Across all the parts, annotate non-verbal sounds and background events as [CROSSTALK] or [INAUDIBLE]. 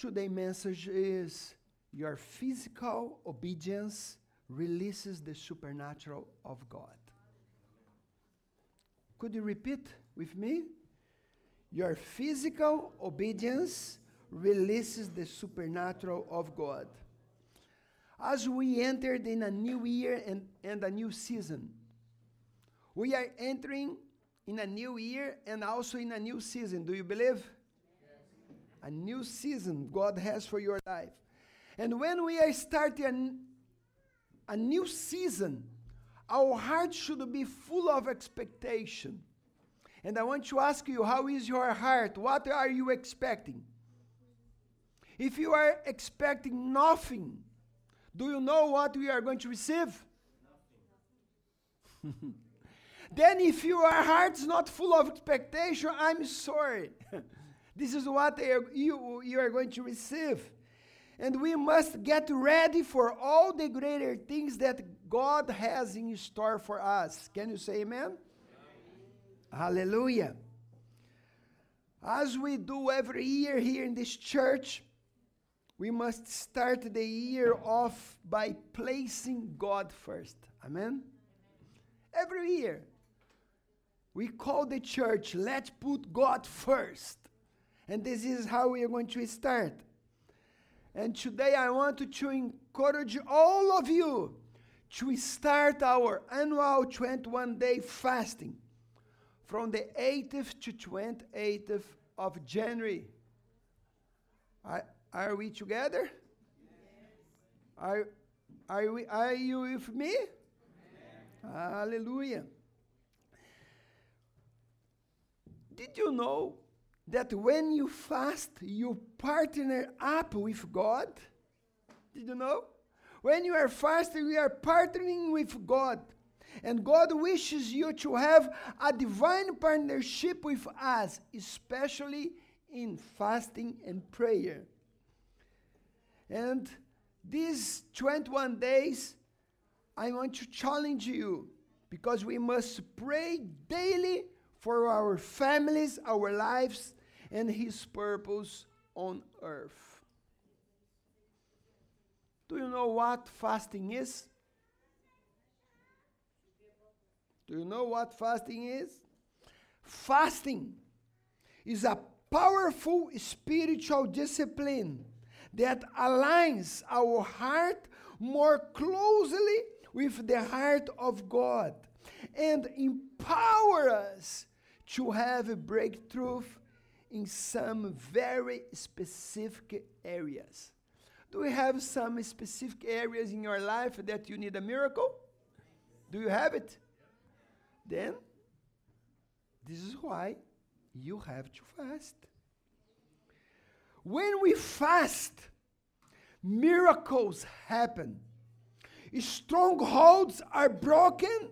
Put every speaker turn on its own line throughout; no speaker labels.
Today's message is Your physical obedience releases the supernatural of God. Could you repeat with me? Your physical obedience releases the supernatural of God. As we entered in a new year and, and a new season, we are entering in a new year and also in a new season. Do you believe? A new season God has for your life. And when we are starting a, a new season, our heart should be full of expectation. And I want to ask you, how is your heart? What are you expecting? If you are expecting nothing, do you know what we are going to receive? [LAUGHS] then, if your heart is not full of expectation, I'm sorry. [LAUGHS] this is what you, you are going to receive. And we must get ready for all the greater things that God has in store for us. Can you say amen? amen. Hallelujah. As we do every year here in this church, we must start the year off by placing God first. Amen? Every year. We call the church, let's put God first. And this is how we are going to start. And today I want to encourage all of you to start our annual 21 day fasting from the 8th to 28th of January. Are, are we together? Are, are, we, are you with me? Hallelujah. Did you know that when you fast, you partner up with God. Did you know? When you are fasting, we are partnering with God. And God wishes you to have a divine partnership with us, especially in fasting and prayer. And these 21 days, I want to challenge you because we must pray daily for our families, our lives, and His purpose on earth. Do you know what fasting is? Do you know what fasting is? Fasting is a powerful spiritual discipline that aligns our heart more closely with the heart of God and empower us to have a breakthrough in some very specific areas. Do you have some specific areas in your life that you need a miracle? Do you have it? Then, this is why you have to fast. When we fast, miracles happen. Strongholds are broken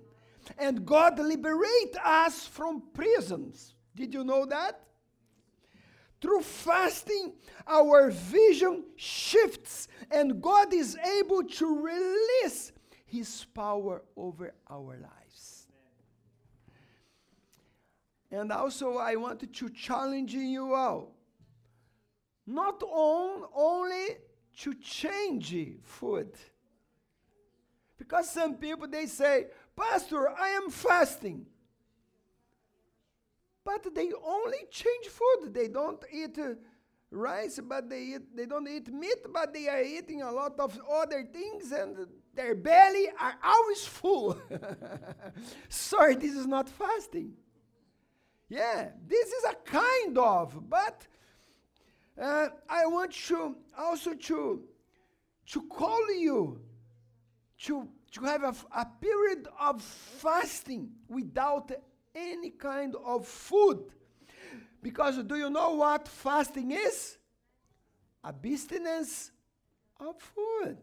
and God liberates us from prisons. Did you know that? Through fasting, our vision shifts and God is able to release His power over our lives. And also, I wanted to challenge you all not on, only to change food. Because some people they say, Pastor, I am fasting. But they only change food. They don't eat uh, rice, but they eat, they don't eat meat, but they are eating a lot of other things, and their belly are always full. [LAUGHS] Sorry, this is not fasting. Yeah, this is a kind of, but uh, I want to also to to call you to to have a, a period of fasting without any kind of food. Because do you know what fasting is? Abstinence of food.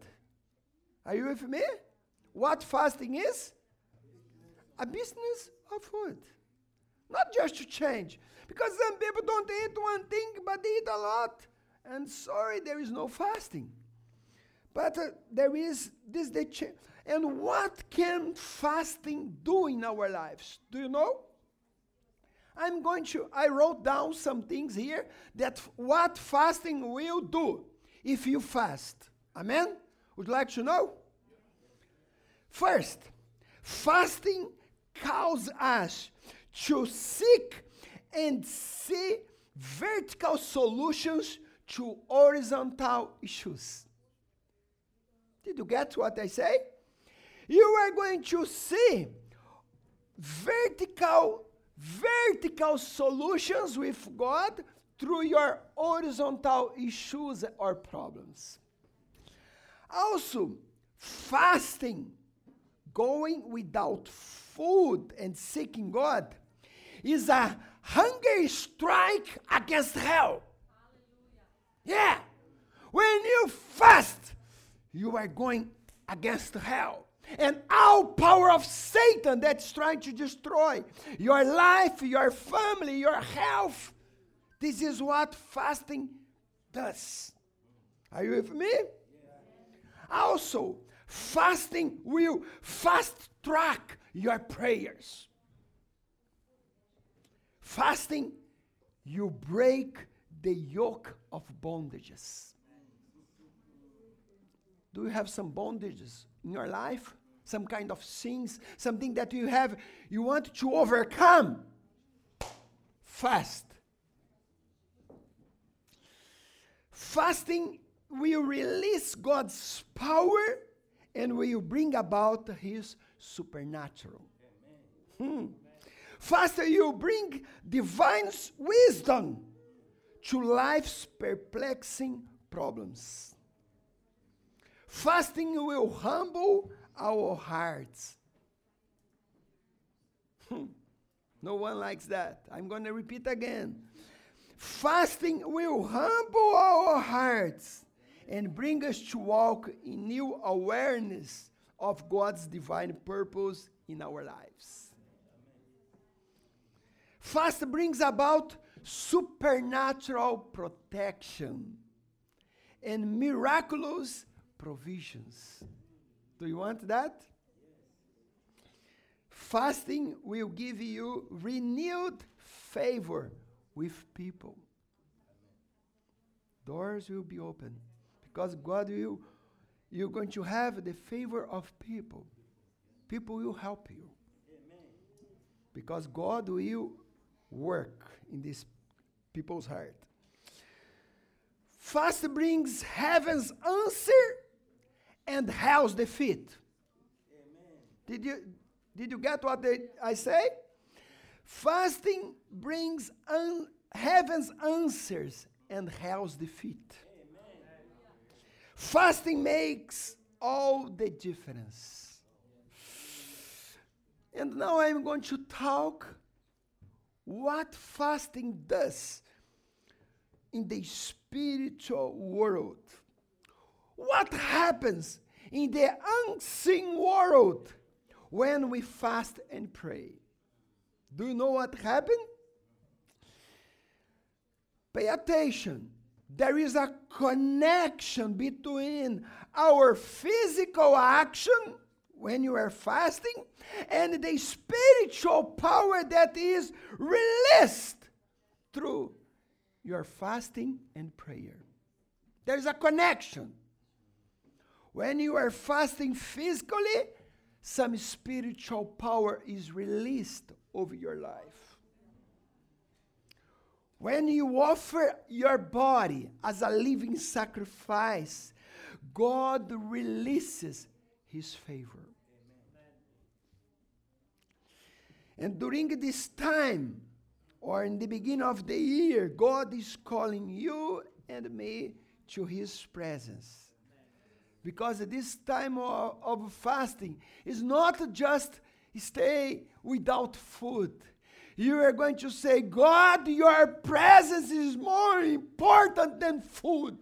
Are you with me? What fasting is? Abstinence of food. Not just to change. Because some people don't eat one thing, but they eat a lot. And sorry, there is no fasting. But uh, there is this the change. And what can fasting do in our lives? Do you know? I'm going to, I wrote down some things here that what fasting will do if you fast. Amen? Would like to know? First, fasting calls us to seek and see vertical solutions to horizontal issues. Did you get what I say? You are going to see vertical vertical solutions with God through your horizontal issues or problems. Also, fasting, going without food and seeking God, is a hunger strike against hell. Yeah. When you fast, you are going against hell and all power of Satan that's trying to destroy your life, your family, your health. This is what fasting does. Are you with me? Also, fasting will fast track your prayers. Fasting, you break the yoke of bondages. Do you have some bondages in your life? Some kind of sins, something that you have, you want to overcome? Fast. Fasting will release God's power and will bring about His supernatural. Hmm. Faster, you bring divine wisdom to life's perplexing problems. Fasting will humble our hearts. Hmm. no one likes that. I'm going to repeat again. Fasting will humble our hearts and bring us to walk in new awareness of God's divine purpose in our lives. Fast brings about supernatural protection and miraculous provisions. Do you want that? Fasting will give you renewed favor with people. Doors will be open because God will, you're going to have the favor of people. People will help you. Because God will work in these people's heart. Fast brings heaven's answer and hell's defeat. Amen. Did you did you get what they, I say? Fasting brings un, heaven's answers and hell's defeat. Amen. Fasting makes all the difference. And now I'm going to talk what fasting does in the spiritual world. What happens in the unseen world when we fast and pray? Do you know what happened? Pay attention. There is a connection between our physical action when you are fasting and the spiritual power that is released through your fasting and prayer. There's a connection. When you are fasting physically, some spiritual power is released over your life. When you offer your body as a living sacrifice, God releases his favor. And during this time, or in the beginning of the year, God is calling you and me to His presence. Because this time of, of fasting is not just stay without food. You are going to say, God, your presence is more important than food.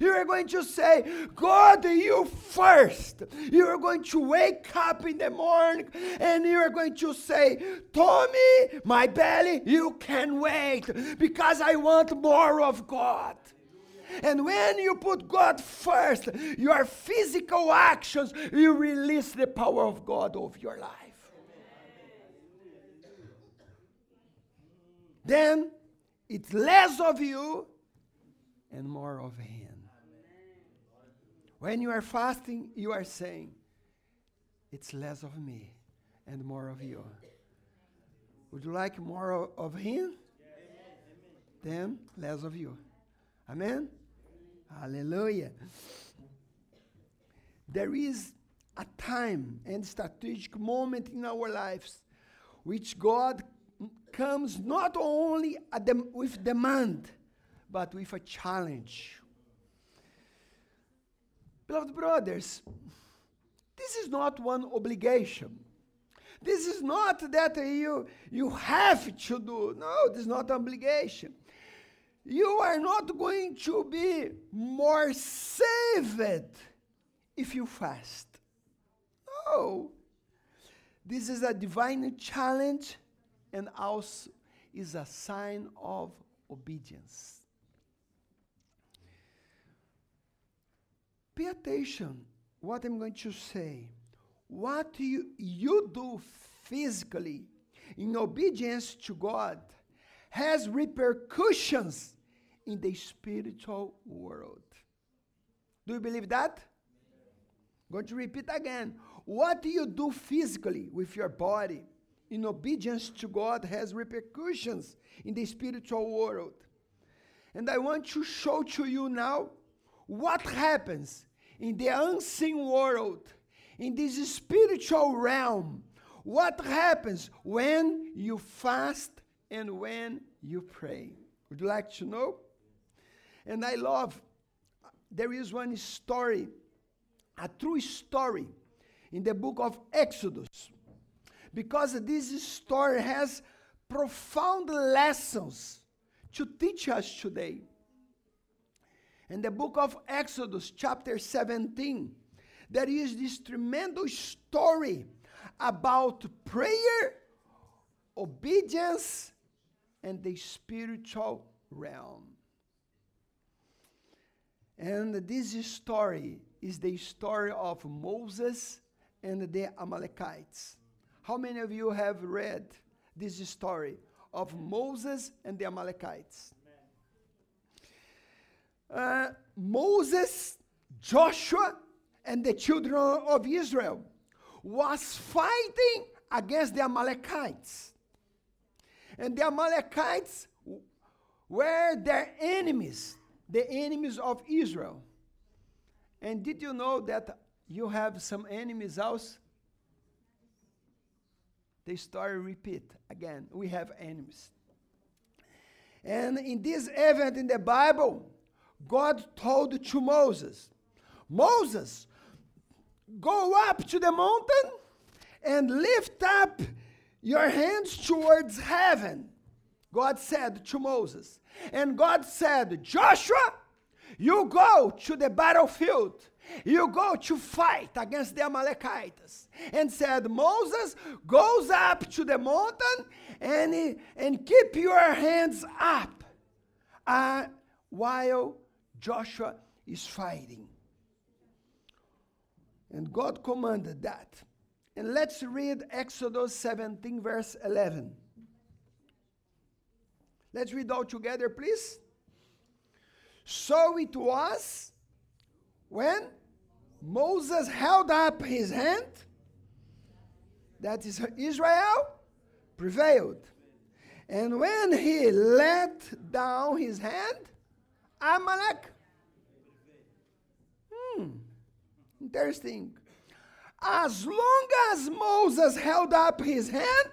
You are going to say, God, you first. You are going to wake up in the morning and you are going to say, Tommy, my belly, you can wait because I want more of God. And when you put God first, your physical actions, you release the power of God over your life. then it's less of you and more of Him. When you are fasting, you are saying, It's less of me and more of you. Would you like more of, Him? Then less of you. Amen? Hallelujah. There is a time and strategic moment in our lives which God comes not only dem- with demand, but with a challenge. Beloved brothers, this is not one obligation. This is not that you, you have to do. No, this is not obligation. You are not going to be more saved if you fast. No. This is a divine challenge and also is a sign of obedience. Pay attention what I'm going to say. What you, you do physically in obedience to God has repercussions in the spiritual world. Do you believe that? I'm going to repeat again. What you do physically with your body in obedience to God has repercussions in the spiritual world. And I want to show to you now what happens in the unseen world, in this spiritual realm. What happens when you fast and when you pray? Would you like to know? And I love, there is one story, a true story in the book of Exodus because this story has profound lessons to teach us today. In the book of Exodus, chapter 17, there is this tremendous story about prayer, obedience, and the spiritual realm. And this story is the story of Moses and the Amalekites. How many of you have read this story of Moses and the Amalekites? Uh, Moses, Joshua, and the children of Israel was fighting against the Amalekites. And the Amalekites were their enemies, the enemies of Israel. And did you know that you have some enemies also? the story repeat again. We have enemies. And in this event in the Bible, God told to Moses, Moses, go up to the mountain and lift up your hands towards heaven. God said to Moses. And God said, Joshua, you go to the battlefield you go to fight against the Amalekites. And said, Moses goes up to the mountain and, and keep your hands up uh, while Joshua is fighting. And God commanded that. And let's read Exodus 17, verse 11. Let's read all together, please. So it was when Moses held up his hand, that is Israel, prevailed. And when he let down his hand, Amalek. Hmm, interesting. As long as Moses held up his hand,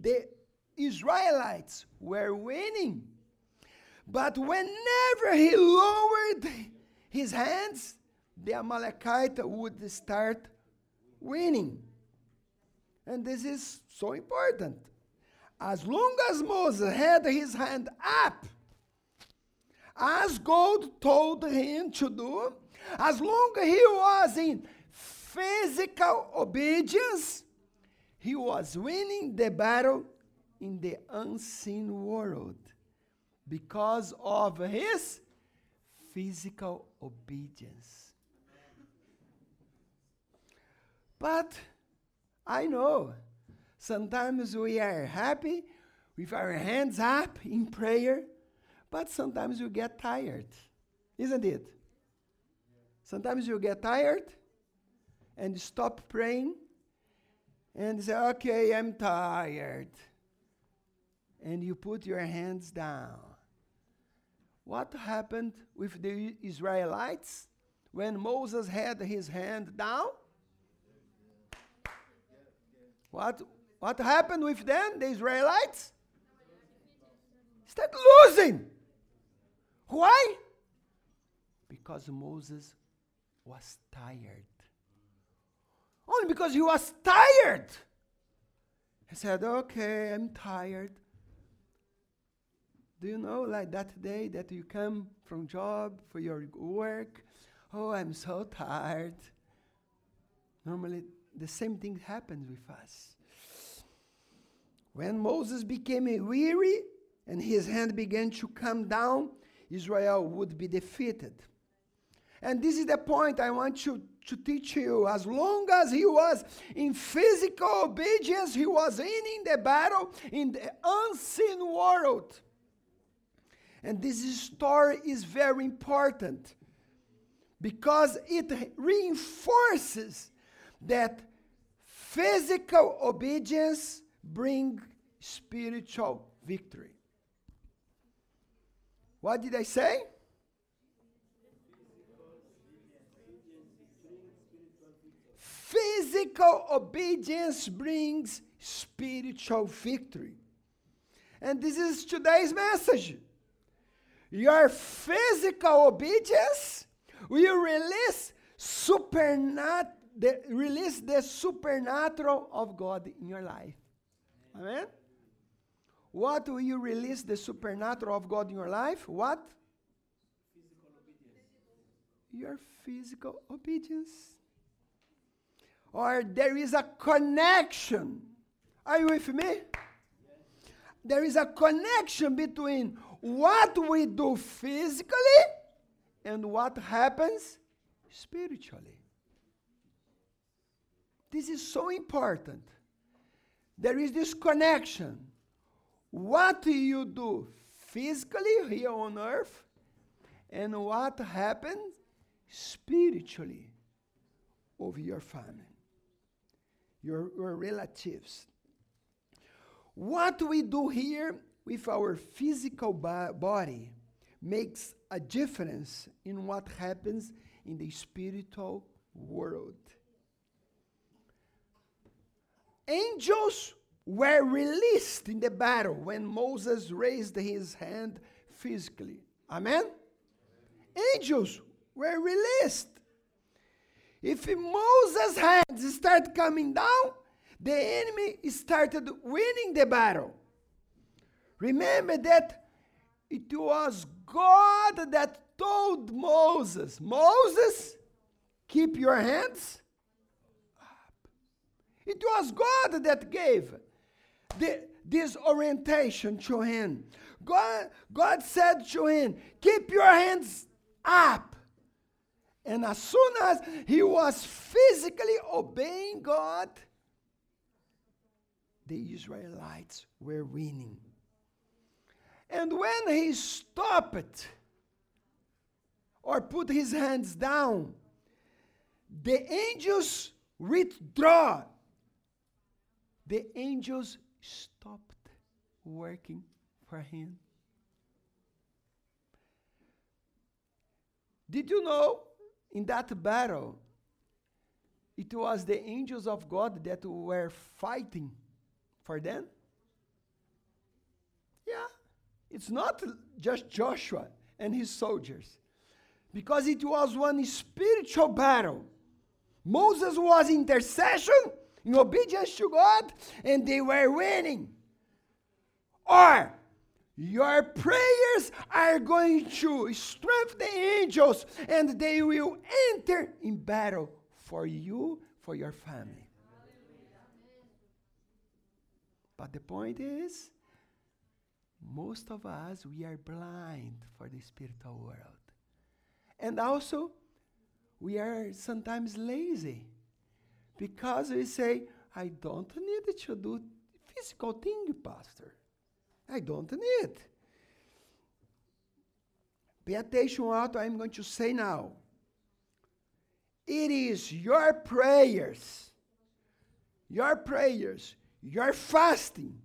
the Israelites were winning. But whenever he lowered his hands, the Amalekite would start winning. And this is so important. As long as Moses had his hand up, as God told him to do, as long as he was in physical obedience, he was winning the battle in the unseen world because of his physical obedience. But I know sometimes we are happy with our hands up in prayer, but sometimes you get tired, isn't it? Sometimes you get tired and stop praying and say, Okay, I'm tired. And you put your hands down. What happened with the Israelites when Moses had his hand down? What, what happened with them, the Israelites? Start losing. Why? Because Moses was tired. Only because he was tired. He said, Okay, I'm tired. Do you know, like that day that you come from job for your work? Oh, I'm so tired. Normally, the same thing happens with us. When Moses became weary and his hand began to come down, Israel would be defeated. And this is the point I want to, to teach you. As long as he was in physical obedience, he was winning the battle in the unseen world. And this story is very important because it reinforces that physical obedience brings spiritual victory. What did I say? Physical obedience brings spiritual victory. And this is today's message. Your physical obedience will release supernat- the, release the supernatural of God in your life. Amen? What will you release the supernatural of God in your life? What? Physical your physical obedience. Or there is a connection. Are you with me? There is a connection between what we do physically and what happens spiritually. This is so important. There is this connection. What you do physically here on earth and what happens spiritually over your family, your, your relatives. What we do here with our physical body makes a difference in what happens in the spiritual world. Angels were released in the battle when Moses raised his hand physically. Amen? Angels were released. If Moses' hands start coming down, the enemy started winning the battle. Remember that it was God that told Moses, Moses, keep your hands up. It was God that gave the, this orientation to him. God, God said to him, keep your hands up. And as soon as he was physically obeying God, the Israelites were winning. And when he stopped or put his hands down, the angels withdraw. The angels stopped working for him. Did you know in that battle, it was the angels of God that were fighting for them? Yeah. It's not just Joshua and his soldiers, because it was one spiritual battle. Moses was intercession in obedience to God, and they were winning. Or your prayers are going to strengthen the angels, and they will enter in battle for you, for your family. But the point is, most of us, we are blind for the spiritual world. And also, we are sometimes lazy because we say, I don't need to do physical thing, Pastor. I don't need. Pay attention what I'm going to say now. It is your prayers, your prayers, your fasting,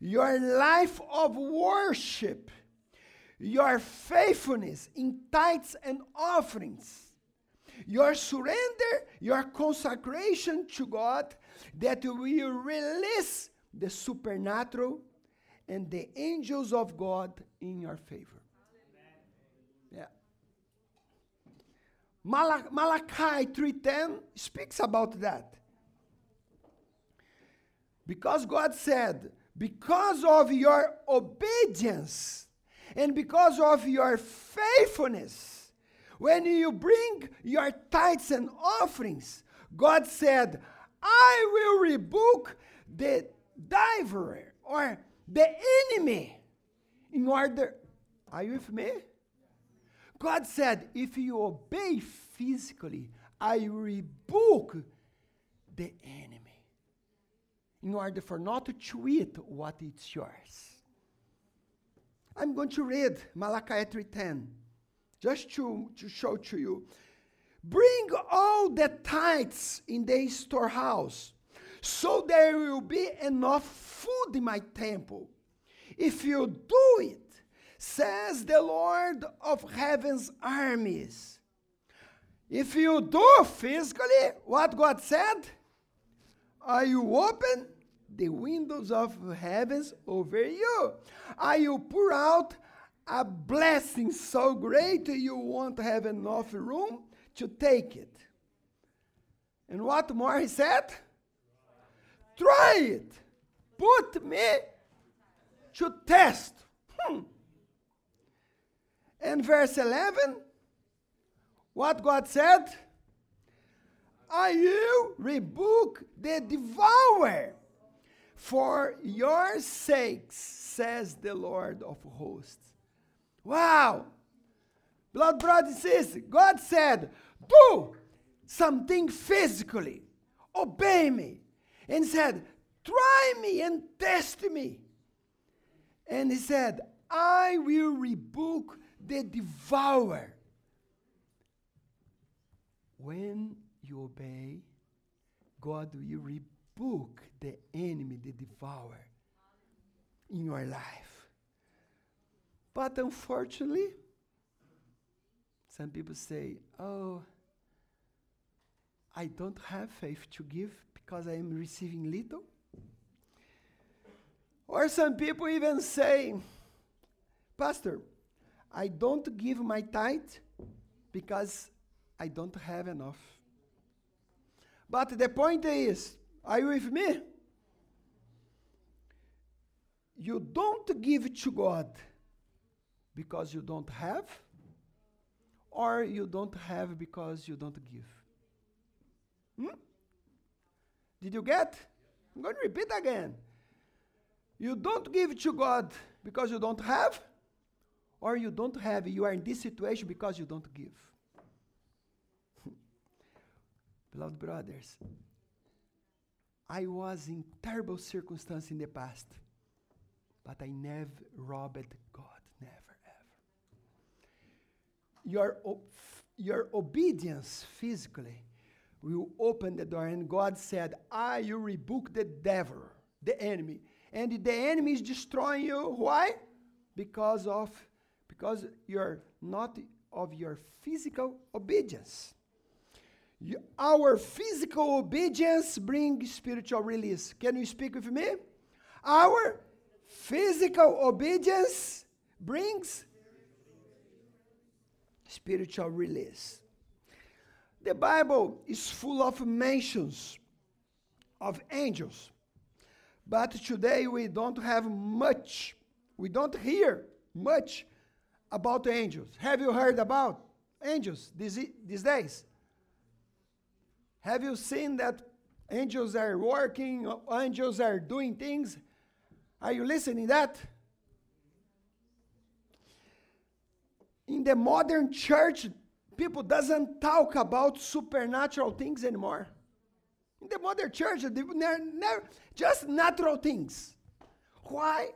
your life of worship, your faithfulness in tithes and offerings, your surrender, your consecration to God that will release the supernatural and the angels of God in your favor. Yeah. Malachi 3:10 speaks about that. Because God said, because of your obedience and because of your faithfulness, when you bring your tithes and offerings, God said, I will rebuke the diver or the enemy in order. Are you with me? God said, if you obey physically, I rebuke the enemy in order for not to eat what is yours. I'm going to read Malachi 3.10 just to, to show to you. Bring all the tithes in the storehouse, so there will be enough food in my temple. If you do it, says the Lord of heaven's armies. If you do physically what God said, I will open the windows of heavens over you. I will pour out a blessing so great you won't have enough room to take it. And what more he said? Try it. Put me to test. Hmm. And verse 11, what God said? I will rebuke the devourer for your sakes, says the Lord of hosts. Wow! Blood brothers and sisters, God said, do something physically. Obey me. And said, try me and test me. And he said, I will rebuke the devourer. When you obey, God will rebuke the enemy, the devourer, in your life. But unfortunately, some people say, Oh, I don't have faith to give because I am receiving little. Or some people even say, Pastor, I don't give my tithe because I don't have enough. But the point is, are you with me? You don't give to God because you don't have, or you don't have because you don't give. Hmm? Did you get? I'm going to repeat again. You don't give to God because you don't have, or you don't have, you are in this situation because you don't give. [LAUGHS] Beloved brothers, I was in terrible circumstances in the past, but I never robbed God, never ever. Your, your obedience physically will open the door, and God said, I will rebuke the devil, the enemy. And the enemy is destroying you. Why? Because of because you're not of your physical obedience. You, our physical obedience brings spiritual release. Can you speak with me? Our physical obedience brings spiritual release. The Bible is full of mentions of angels, but today we don't have much, we don't hear much about angels. Have you heard about angels these, these days? Have you seen that angels are working, angels are doing things? Are you listening that? In the modern church, people doesn't talk about supernatural things anymore. In the modern church, they never, never, just natural things. Why?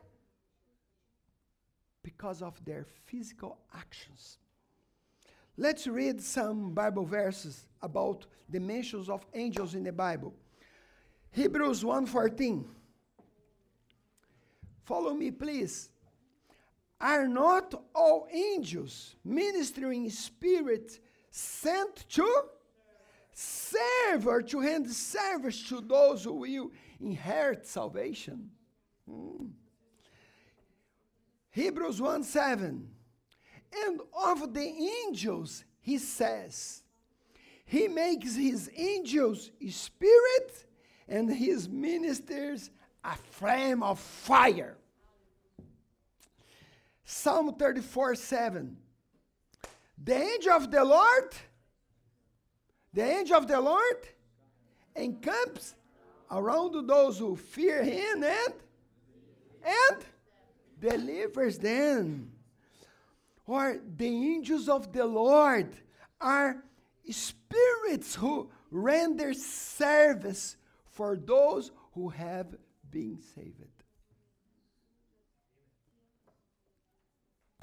because of their physical actions. Let's read some Bible verses about the mentions of angels in the Bible. Hebrews 1:14. Follow me, please. Are not all angels ministering spirits sent to serve or to hand service to those who will inherit salvation? Hmm. Hebrews 1 7. And of the angels, he says, He makes his angels spirit and his ministers a flame of fire. Psalm 34 7. The angel of the Lord, the angel of the Lord encamps around those who fear him and, and delivers them. Or the angels of the Lord are spirits who render service for those who have been saved.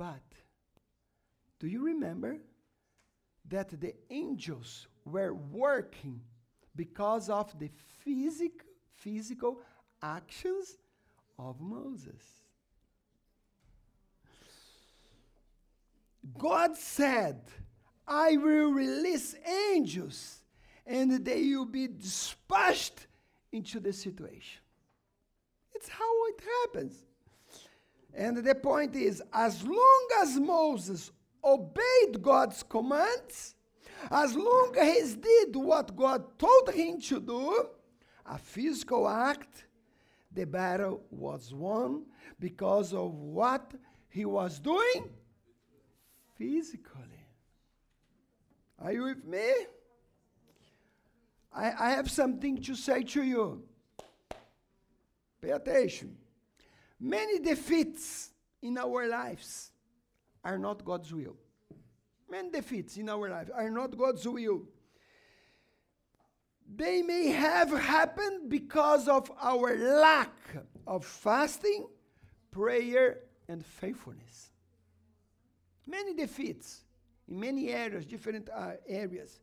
But do you remember that the angels were working because of the physic, physical actions of Moses? God said, I will release angels and they will be dispatched into the situation. It's how it happens. And the point is as long as Moses obeyed God's commands, as long as he did what God told him to do, a physical act, the battle was won because of what he was doing physically. Are you with me? I, I have something to say to you. Pay attention. Many defeats in our lives are not God's will. Many defeats in our life are not God's will. They may have happened because of our lack of fasting, prayer, and faithfulness. Many defeats in many areas, different uh, areas.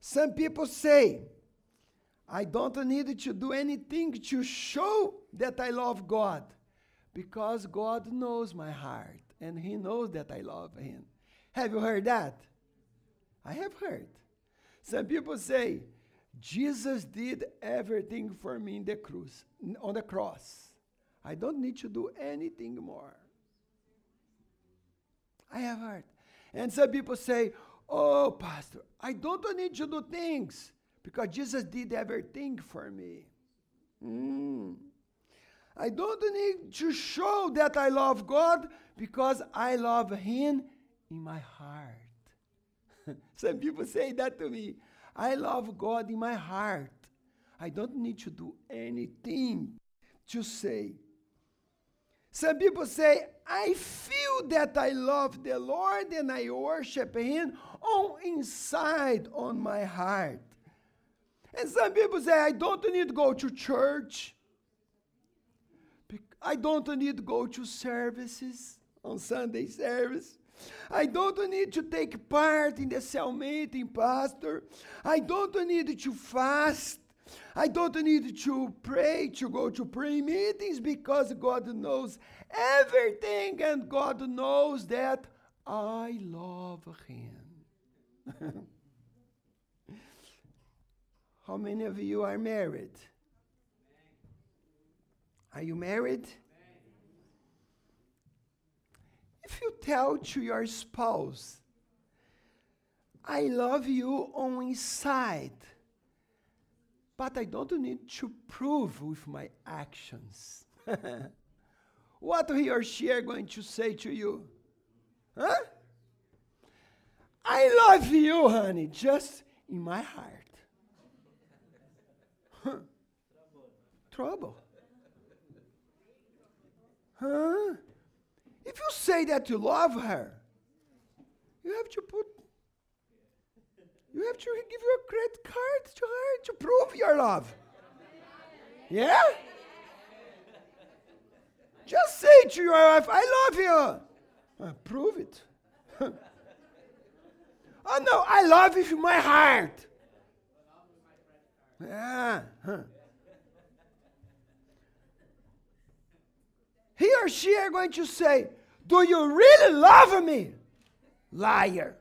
Some people say, I don't need to do anything to show that I love God because God knows my heart and He knows that I love Him. Have you heard that? I have heard. Some people say, Jesus did everything for me in the cross, on the cross. I don't need to do anything more. I have heard. And some people say, Oh, Pastor, I don't need to do things because Jesus did everything for me. Mm. I don't need to show that I love God because I love Him in my heart. [LAUGHS] Some people say that to me. I love God in my heart. I don't need to do anything to say. Some people say, I feel that I love the Lord and I worship Him on inside on my heart. And some people say, I don't need to go to church. I don't need to go to services on Sunday service. I don't need to take part in the cell meeting, Pastor. I don't need to fast. I don't need to pray, to go to prayer meetings because God knows everything and God knows that I love Him. [LAUGHS] How many of you are married? Are you married? If you tell to your spouse, I love you on inside, but I don't need to prove with my actions. [LAUGHS] what he or she are going to say to you? Huh? I love you, honey, just in my heart. huh [LAUGHS] Trouble. Huh? If you say that you love her, you have to put, you have to give your credit card to her to prove your love. Yeah? Just say to your wife, I love you. Uh, prove it. [LAUGHS] oh no, I love you with my heart. Yeah. Huh. He or she are going to say, Do you really love me? Liar.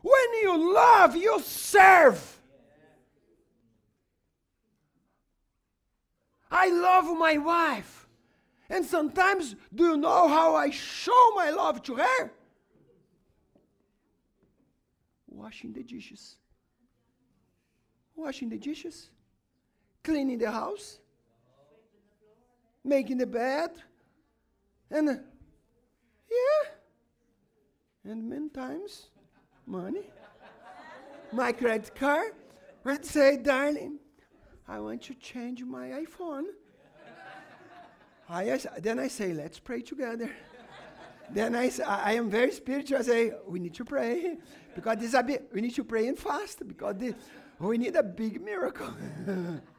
When you love, you serve. I love my wife. And sometimes, do you know how I show my love to her? Washing the dishes. Washing the dishes. Cleaning the house. Making the bed. And, uh, yeah. And many times, money. my credit card. I'd say, darling, I want to change my iPhone. I, then I say, let's pray together. then I, I am very spiritual. I say, we need to pray because this a bit, we need to pray and fast because this, we need a big miracle. [LAUGHS]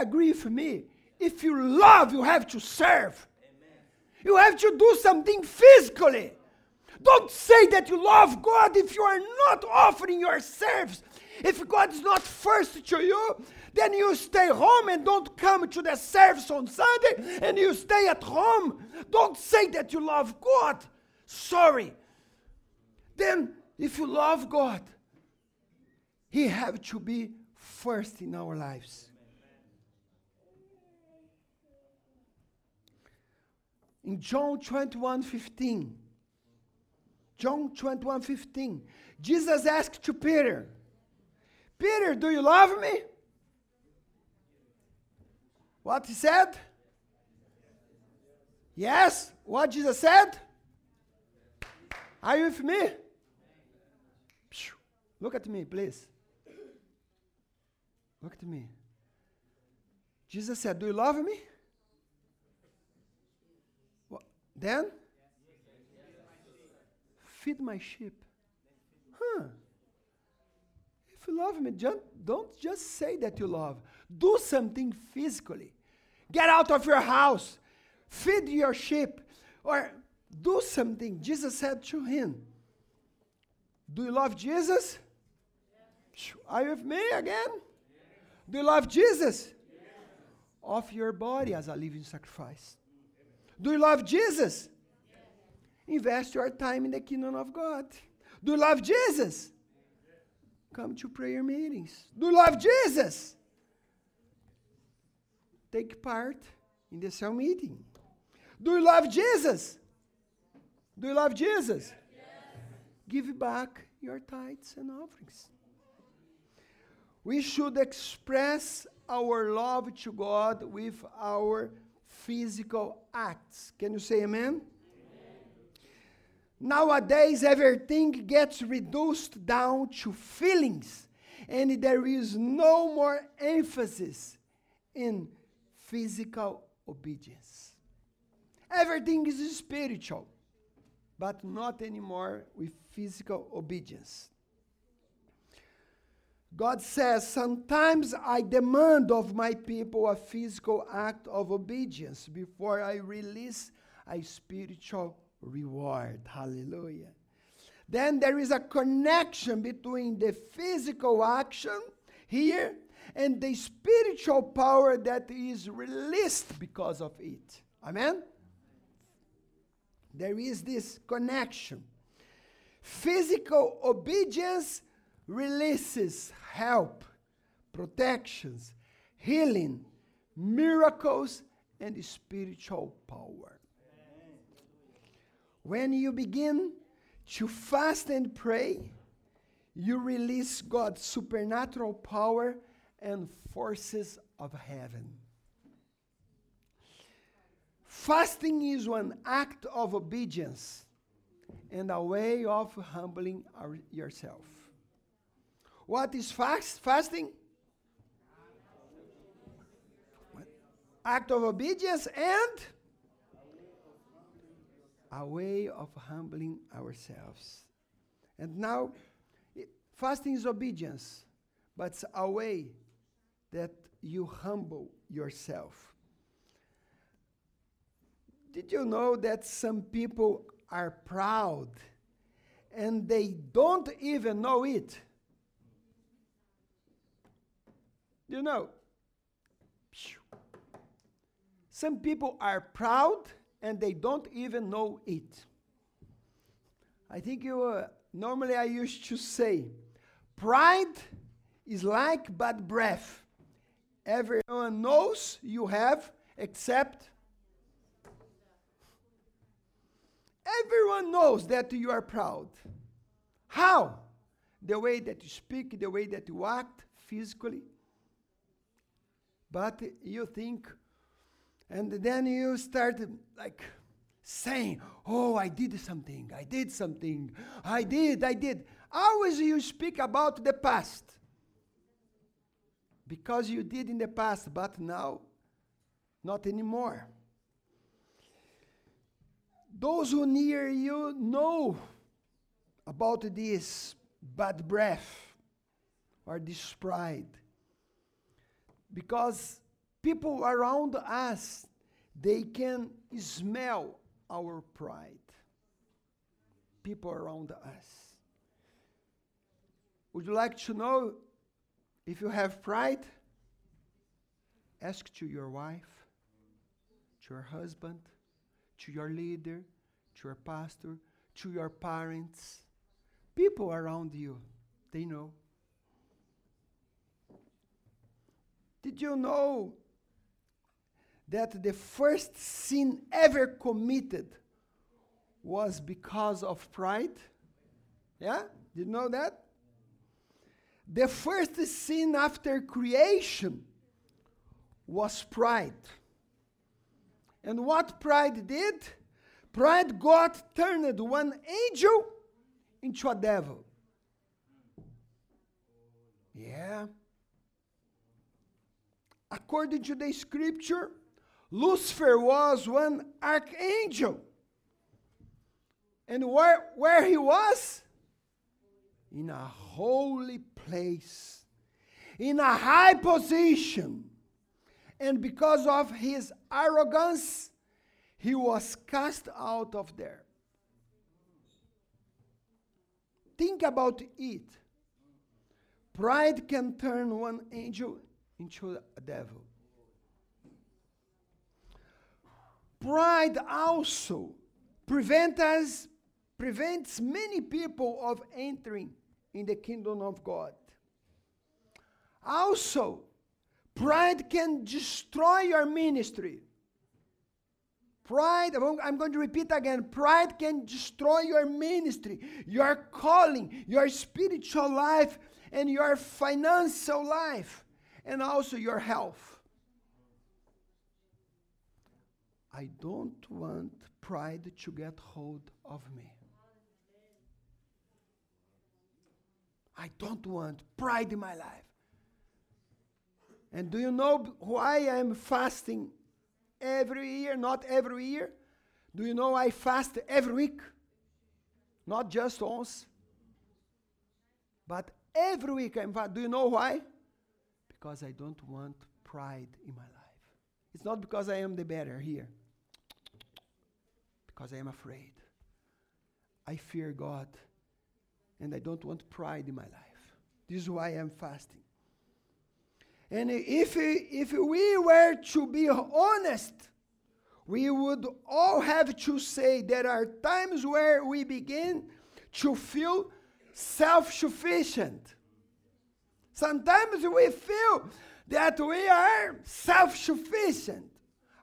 agree with me? If you love, you have to serve. Amen. You have to do something physically. Don't say that you love God if you are not offering yourselves. If God is not first to you, then you stay home and don't come to the service on Sunday and you stay at home. Don't say that you love God. Sorry. Then, if you love God, He have to be first in our lives. In John 21 15, John 21 15, Jesus asked to Peter, Peter, do you love me? What he said? Yes. What Jesus said? Are you with me? Look at me, please. Look at me. Jesus said, Do you love me? What? Then? Feed my sheep. Huh If you love me, don't just say that you love. Do something physically. Get out of your house, feed your sheep, or do something. Jesus said to him, Do you love Jesus? Are you with me again? Do you love Jesus? Offer your body as a living sacrifice. Do you love Jesus? Invest your time in the kingdom of God. Do you love Jesus? Come to prayer meetings. Do you love Jesus? Take part in the cell meeting. Do you love Jesus? Do you love Jesus? Yes. Give back your tithes and offerings. We should express our love to God with our physical acts. Can you say amen? Nowadays, everything gets reduced down to feelings, and there is no more emphasis in physical obedience. Everything is spiritual, but not anymore with physical obedience. God says, Sometimes I demand of my people a physical act of obedience before I release a spiritual reward. Hallelujah. Then there is a connection between the physical action here and the spiritual power that is released because of it. Amen? There is this connection. Physical obedience releases help, protections, healing, miracles, and spiritual power. When you begin to fast and pray, you release God's supernatural power and forces of heaven. Fasting is one act of obedience and a way of humbling our, yourself. What is fast? Fasting? Act of obedience and a way of humbling ourselves. And now, it, fasting is obedience, but it's a way that you humble yourself. Did you know that some people are proud and they don't even know it? You know, some people are proud and they don't even know it. I think you, uh, normally I used to say, pride is like bad breath. Everyone knows you have, except everyone knows that you are proud. How? The way that you speak, the way that you act physically. But you think, and then you start like saying, Oh, I did something, I did something, I did, I did. Always you speak about the past. Because you did in the past, but now, not anymore. Those who near you know about this bad breath or this pride. Because people around us, they can smell our pride. People around us. Would you like to know if you have pride? Ask to your wife, to your husband, to your leader, to your pastor, to your parents. People around you, they know. Did you know that the first sin ever committed was because of pride? Yeah? Did you know that? The first sin after creation was pride. And what pride did? Pride got turned one angel into a devil. Yeah. According to the scripture, Lucifer was one archangel. And where, where he was? In a holy place, in a high position. And because of his arrogance, he was cast out of there. Think about it. Pride can turn one angel into the devil. Pride also prevent us, prevents many people of entering in the kingdom of God. Also, pride can destroy your ministry. Pride, I'm going to repeat again pride can destroy your ministry, your calling, your spiritual life, and your financial life, and also your health. I don't want pride to get hold of me. I don't want pride in my life. And do you know why I'm fasting every year? Not every year. Do you know I fast every week? Not just once, but every week I'm fasting. Do you know why? Because I don't want pride in my life. It's not because I am the better here because I am afraid. I fear God and I don't want pride in my life. This is why I'm fasting. And if, if we were to be honest, we would all have to say there are times where we begin to feel self sufficient. Sometimes we feel that we are self sufficient.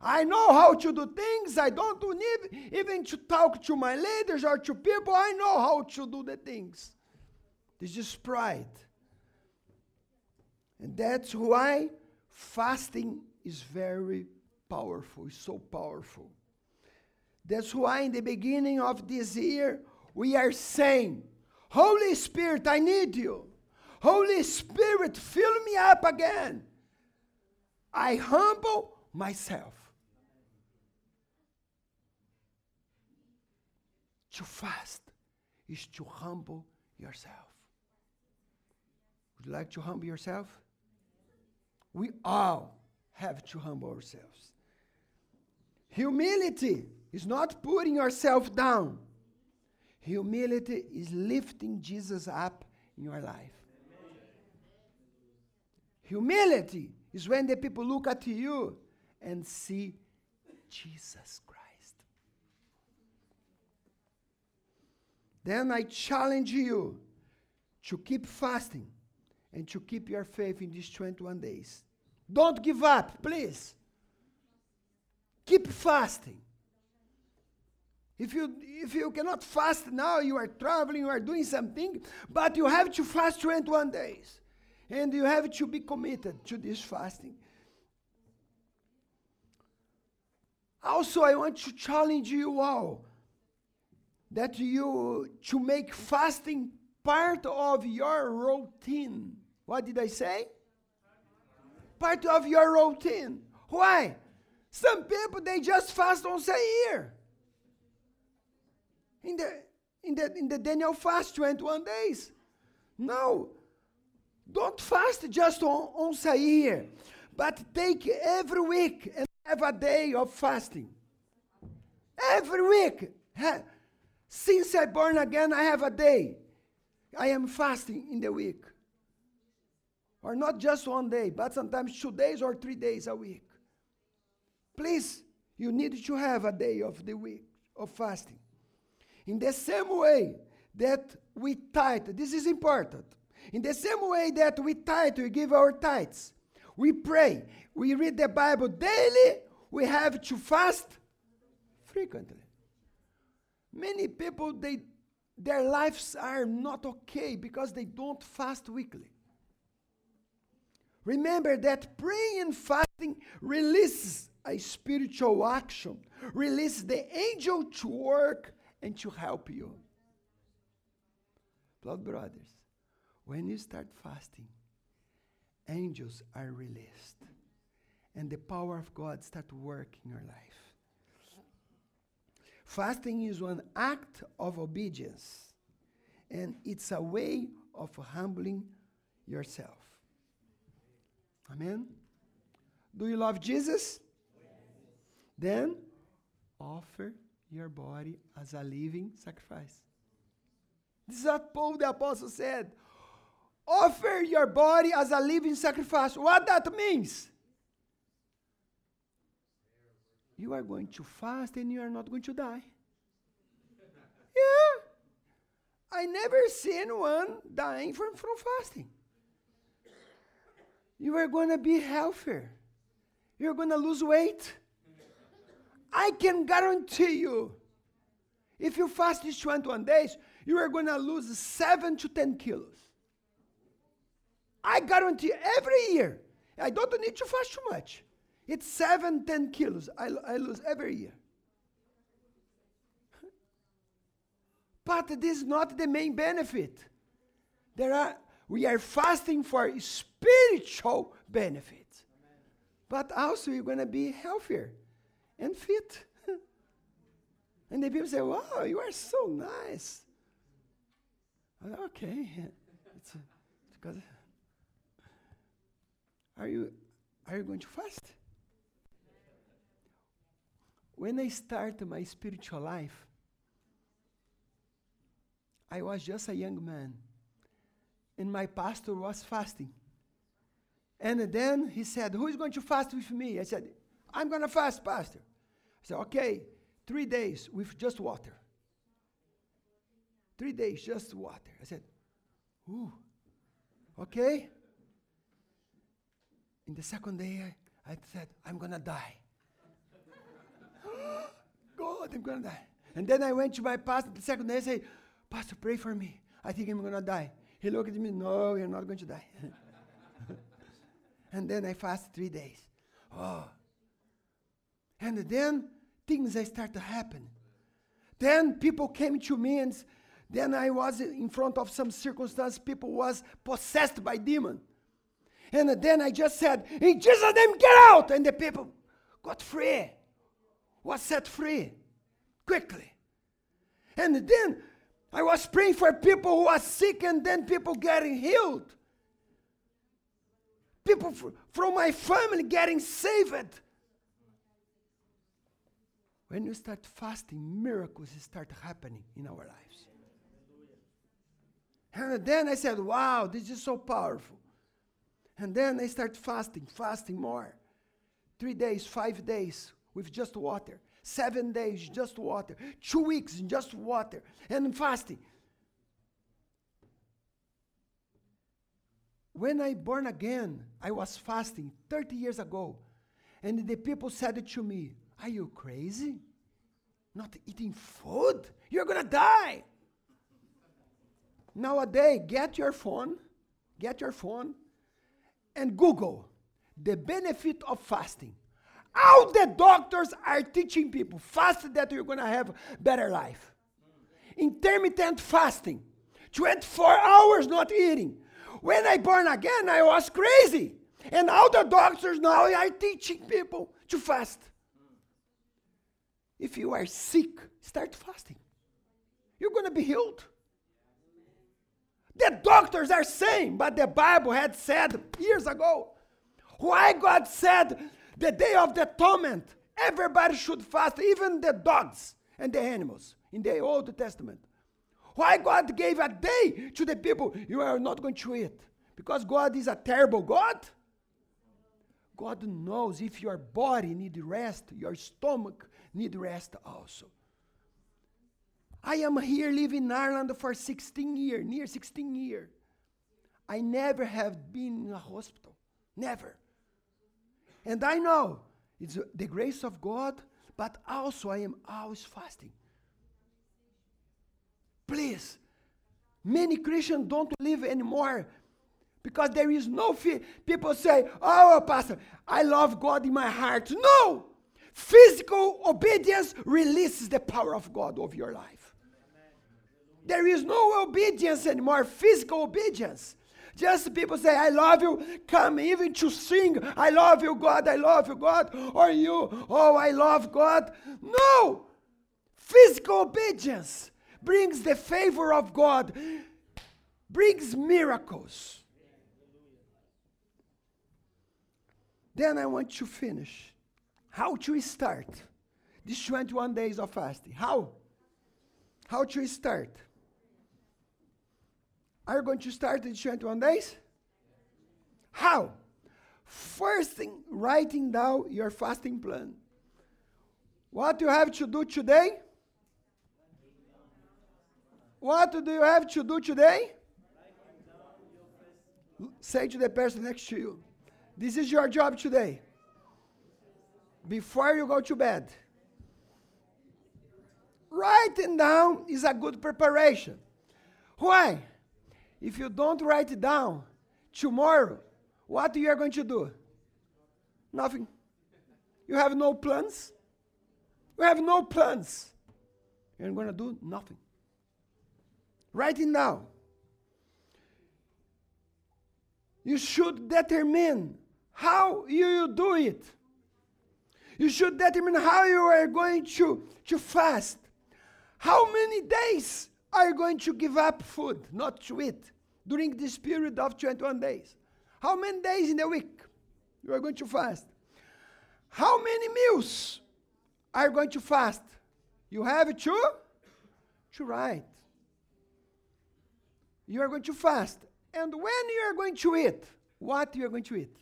I know how to do things. I don't need even to talk to my leaders or to people. I know how to do the things. This is pride. And that's why fasting is very powerful. It's so powerful. That's why in the beginning of this year, we are saying, Holy Spirit, I need you. Holy Spirit, fill me up again. I humble myself. To fast is to humble yourself. Would you like to humble yourself? We all have to humble ourselves. Humility is not putting yourself down. Humility is lifting Jesus up in your life. Humility is when the people look at you and see Jesus Christ. Then I challenge you to keep fasting and to keep your faith in these 21 days. Don't give up, please. Keep fasting. If you, if you cannot fast now, you are traveling, you are doing something, but you have to fast 21 days. And you have to be committed to this fasting. Also, I want to challenge you all that you to make fasting part of your routine. What did I say? Part of your routine. Why? Some people they just fast once a year. In the in the in the Daniel fast 21 days. No. Don't fast just on, once a year, but take every week and have a day of fasting. Every week. Since I born again, I have a day. I am fasting in the week. Or not just one day, but sometimes two days or three days a week. Please, you need to have a day of the week of fasting. In the same way that we tithe, this is important. In the same way that we tithe, we give our tithes, we pray, we read the Bible daily, we have to fast frequently. Many people, they, their lives are not okay because they don't fast weekly. Remember that praying and fasting releases a spiritual action, releases the angel to work and to help you. Blood brothers, when you start fasting, angels are released and the power of God start working in your life. Fasting is one act of obedience, and it's a way of humbling yourself. Amen? Do you love Jesus? Then offer your body as a living sacrifice. This is what Paul the Apostle said. Offer your body as a living sacrifice. What that means? You are going to fast and you are not going to die. [LAUGHS] yeah. I never seen one dying from, from fasting. You are going to be healthier. You're going to lose weight. I can guarantee you, if you fast these 21 days, you are going to lose 7 to 10 kilos. I guarantee every year. I don't need to fast too much. It's 7, 10 kilos I, I lose every year. But this is not the main benefit. There are, we are fasting for spiritual benefits. But also you're going to be healthier and fit. [LAUGHS] and the people say, wow, you are so nice. okay. [LAUGHS] It's because are you are you going to fast? When I started my spiritual life, I was just a young man, and my pastor was fasting. And then he said, Who is going to fast with me? I said, I'm going to fast, Pastor. I said, Okay, three days with just water. Three days, just water. I said, Ooh, okay. In the second day, I, said, I'm going to die. [GASPS] God, I'm going to die. And then I went to my pastor the second day and said, Pastor, pray for me. I think I'm going to die. He looked at me, no, you're not going to die. [LAUGHS] and then I fasted three days. Oh. And then things start to happen. Then people came to me and then I was in front of some circumstance. People was possessed by demon. And then I just said, in Jesus' name, get out. And the people got free, was set free quickly. And then I was praying for people who are sick and then people getting healed. People fr- from my family getting saved. When you start fasting, miracles start happening in our lives. And then I said, wow, this is so powerful. And then I start fasting, fasting more. Three days, five days with just water. Seven days, just water. Two weeks, just water. And fasting. When I born again, I was fasting 30 years ago. And the people said to me, Are you crazy? Not eating food? You're gonna die. Nowadays, get your phone, get your phone, and Google the benefit of fasting. All the doctors are teaching people fast that you're going to have better life. Intermittent fasting, 24 hours not eating. When I born again, I was crazy. And all the doctors now are teaching people to fast. If you are sick, start fasting. You're going to be healed. The doctors are saying, but the Bible had said years ago. Why God said the day of the atonement, everybody should fast, even the dogs and the animals in the Old Testament. Why God gave a day to the people, you are not going to eat. Because God is a terrible God. God knows if your body need rest, your stomach need rest also. I am here living in Ireland for 16 years, near 16 years. I never have been in a hospital. Never. And I know it's the grace of God, but also I am always fasting. Please, many Christians don't live anymore because there is no fear. People say, Oh, Pastor, I love God in my heart. No! Physical obedience releases the power of God over your life. There is no obedience anymore, physical obedience. Just people say, I love you, come even to sing, I love you, God, I love you, God, or you, oh, I love God. No! Physical obedience brings the favor of God, brings miracles. Then I want to finish. How to start these 21 days of fasting? How? How to start? Are you going to start in 21 days? How? First thing, writing down your fasting plan. What do you have to do today? What do you have to do today? Say to the person next to you, this is your job today. Before you go to bed. Writing down is a good preparation. Why? If you don't write it down, tomorrow, what you are going to do? Nothing. You have no plans. You have no plans. You're going to do nothing. Write it down. You should determine how you do it. You should determine how you are going to, to fast. How many days are you going to give up food, not to eat? During this period of 21 days? How many days in a week you are going to fast? How many meals are you going to fast? You have to, to write. You are going to fast. And when you are going to eat, what you are going to eat?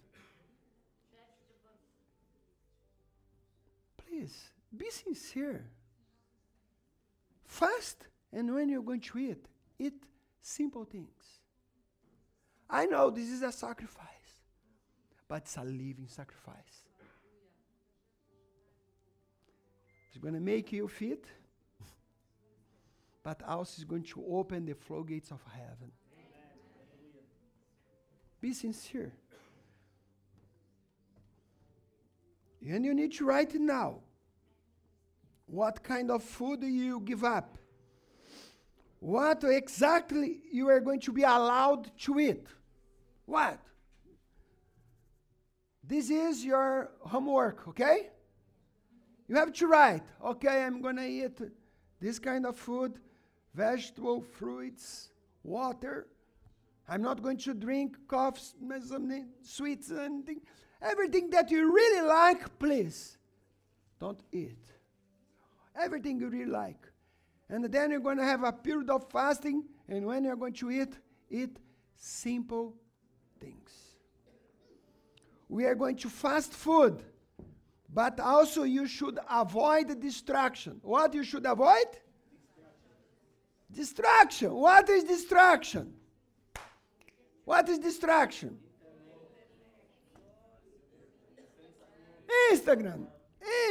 Please, be sincere. Fast, and when you're going to eat, eat simple things. I know this is a sacrifice, but it's a living sacrifice. It's going to make you fit, but also is going to open the floodgates of heaven. Be sincere. And you need to write it now. What kind of food do you give up? What exactly you are going to be allowed to eat? What? This is your homework, okay? You have to write, okay, I'm going to eat this kind of food, vegetable, fruits, water, I'm not going to drink coffee, something, sweets, anything. Everything that you really like, please don't eat. Everything you really like. And then you're going to have a period of fasting, and when you're going to eat, eat simple things. We are going to fast food, but also you should avoid distraction. What you should avoid? Distraction. What is distraction? What is distraction? Instagram,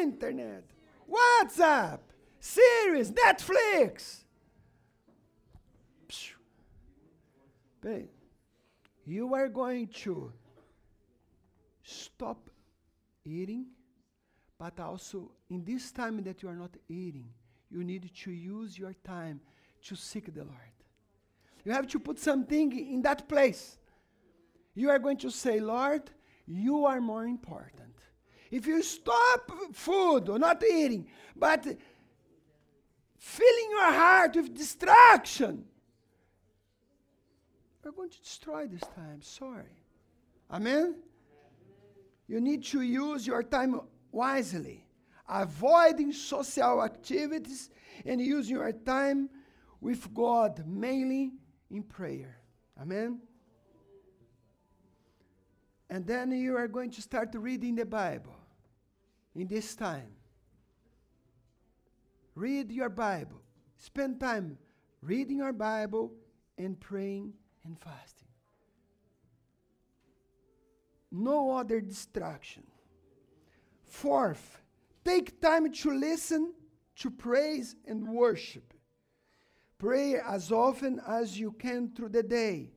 internet, WhatsApp, series, Netflix. Peraí. You are going to stop eating, but also in this time that you are not eating, you need to use your time to seek the Lord. You have to put something in that place. You are going to say, Lord, you are more important. If you stop food or not eating, but filling your heart with distraction, you're going to destroy this time. Sorry. Amen? You need to use your time wisely, avoiding social activities and using your time with God mainly in prayer. Amen? And then you are going to start reading the Bible in this time. Read your Bible. Spend time reading your Bible and praying and fasting. No other distraction. Fourth, take time to listen to praise and worship. Pray as often as you can through the day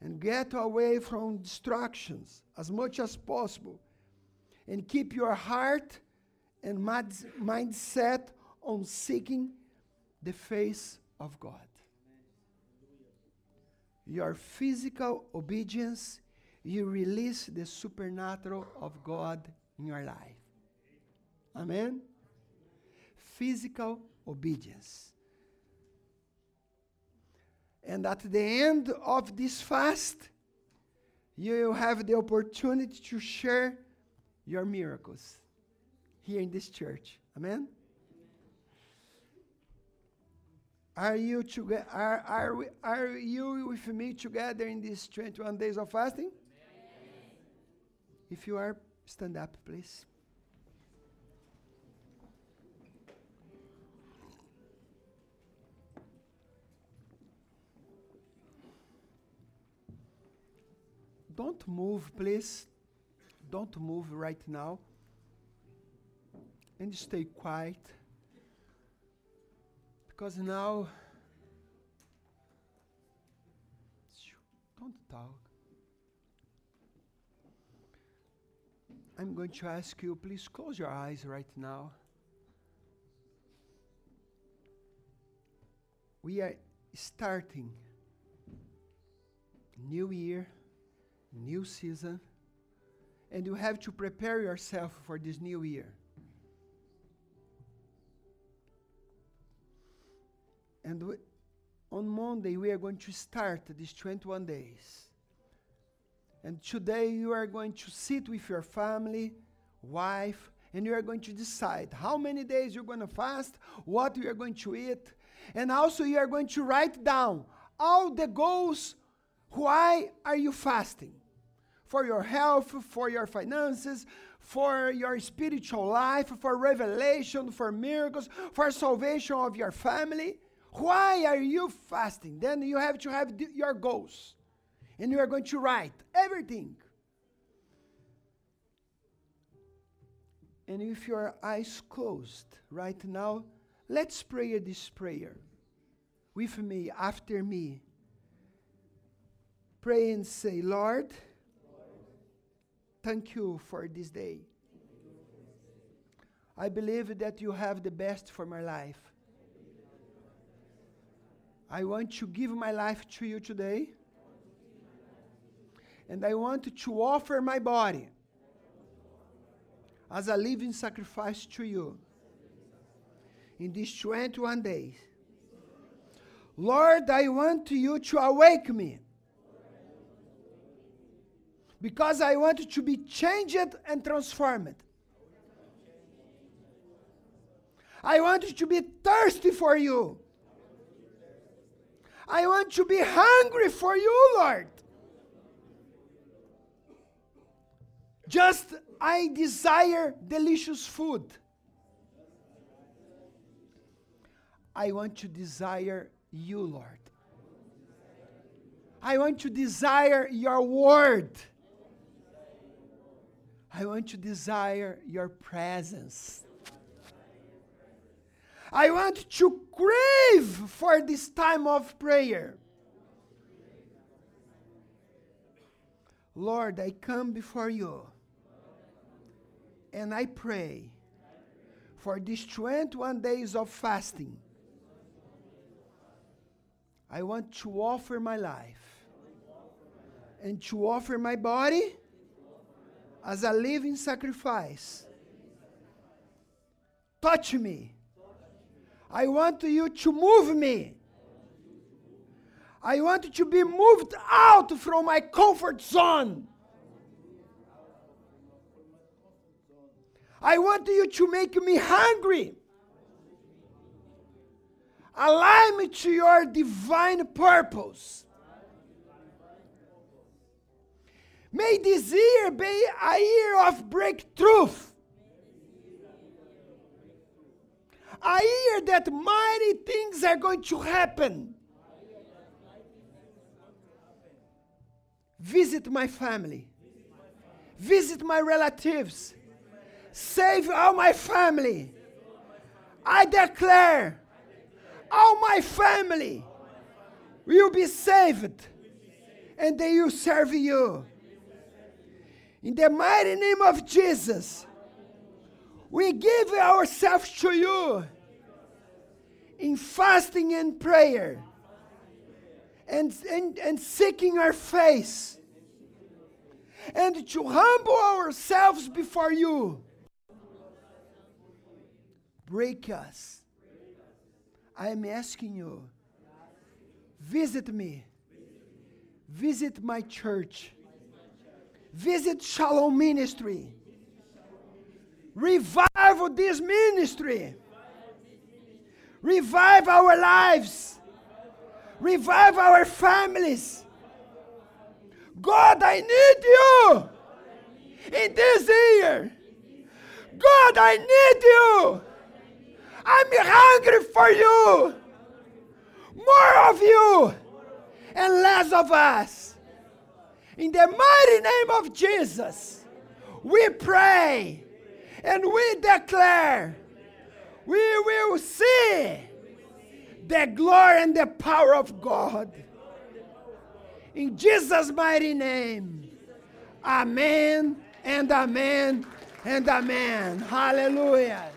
and get away from distractions as much as possible and keep your heart and mindset on seeking the face of God. Your physical obedience, you release the supernatural of God in your life. Amen? Physical obedience. And at the end of this fast, you will have the opportunity to share your miracles here in this church. Amen? Are you, toge- are, are, we, are you with me together in these 21 days of fasting? Amen. If you are, stand up, please. Don't move, please. Don't move right now. And stay quiet. Because now, don't talk. I'm going to ask you, please close your eyes right now. We are starting new year new season, and you have to prepare yourself for this new year. And we, on Monday, we are going to start these 21 days. And today, you are going to sit with your family, wife, and you are going to decide how many days you're going to fast, what you are going to eat, and also you are going to write down all the goals. Why are you fasting? for your health, for your finances, for your spiritual life, for revelation, for miracles, for salvation of your family. Why are you fasting? Then you have to have your goals. And you are going to write everything. And if your eyes closed right now, let's pray this prayer with me, after me. Pray and say, Lord, Thank you for this day. I believe that you have the best for my life. I want to give my life to you today. And I want to offer my body as a living sacrifice to you in these 21 days. Lord, I want you to awake me Because I want to be changed and transformed. I want to be thirsty for you. I want to be hungry for you, Lord. Just I desire delicious food. I want to desire you, Lord. I want to desire your word. I want to desire your presence. I want to crave for this time of prayer. Lord, I come before you and I pray for these 21 days of fasting. I want to offer my life and to offer my body as a living sacrifice. Touch me. I want you to move me. I want to be moved out from my comfort zone. I want you to make me hungry. Align me to your divine purpose. May this year be a year of breakthrough. A hear that mighty things are going to happen. Visit my family. Visit my relatives. Save all my family. I declare all my family will be saved and they will serve you. In the mighty name of Jesus, we give ourselves to you in fasting and prayer and, and, and seeking our face and to humble ourselves before you. Break us. I am asking you, visit me, visit my church Visit Shalom Ministry. Revive this ministry. Revive our lives. Revive our families. God, I need you in this year. God, I need you. I'm hungry for you. More of you and less of us. In the mighty name of Jesus, we pray and we declare we will see the glory and the power of God. In Jesus' mighty name. Amen and amen and amen. Hallelujah.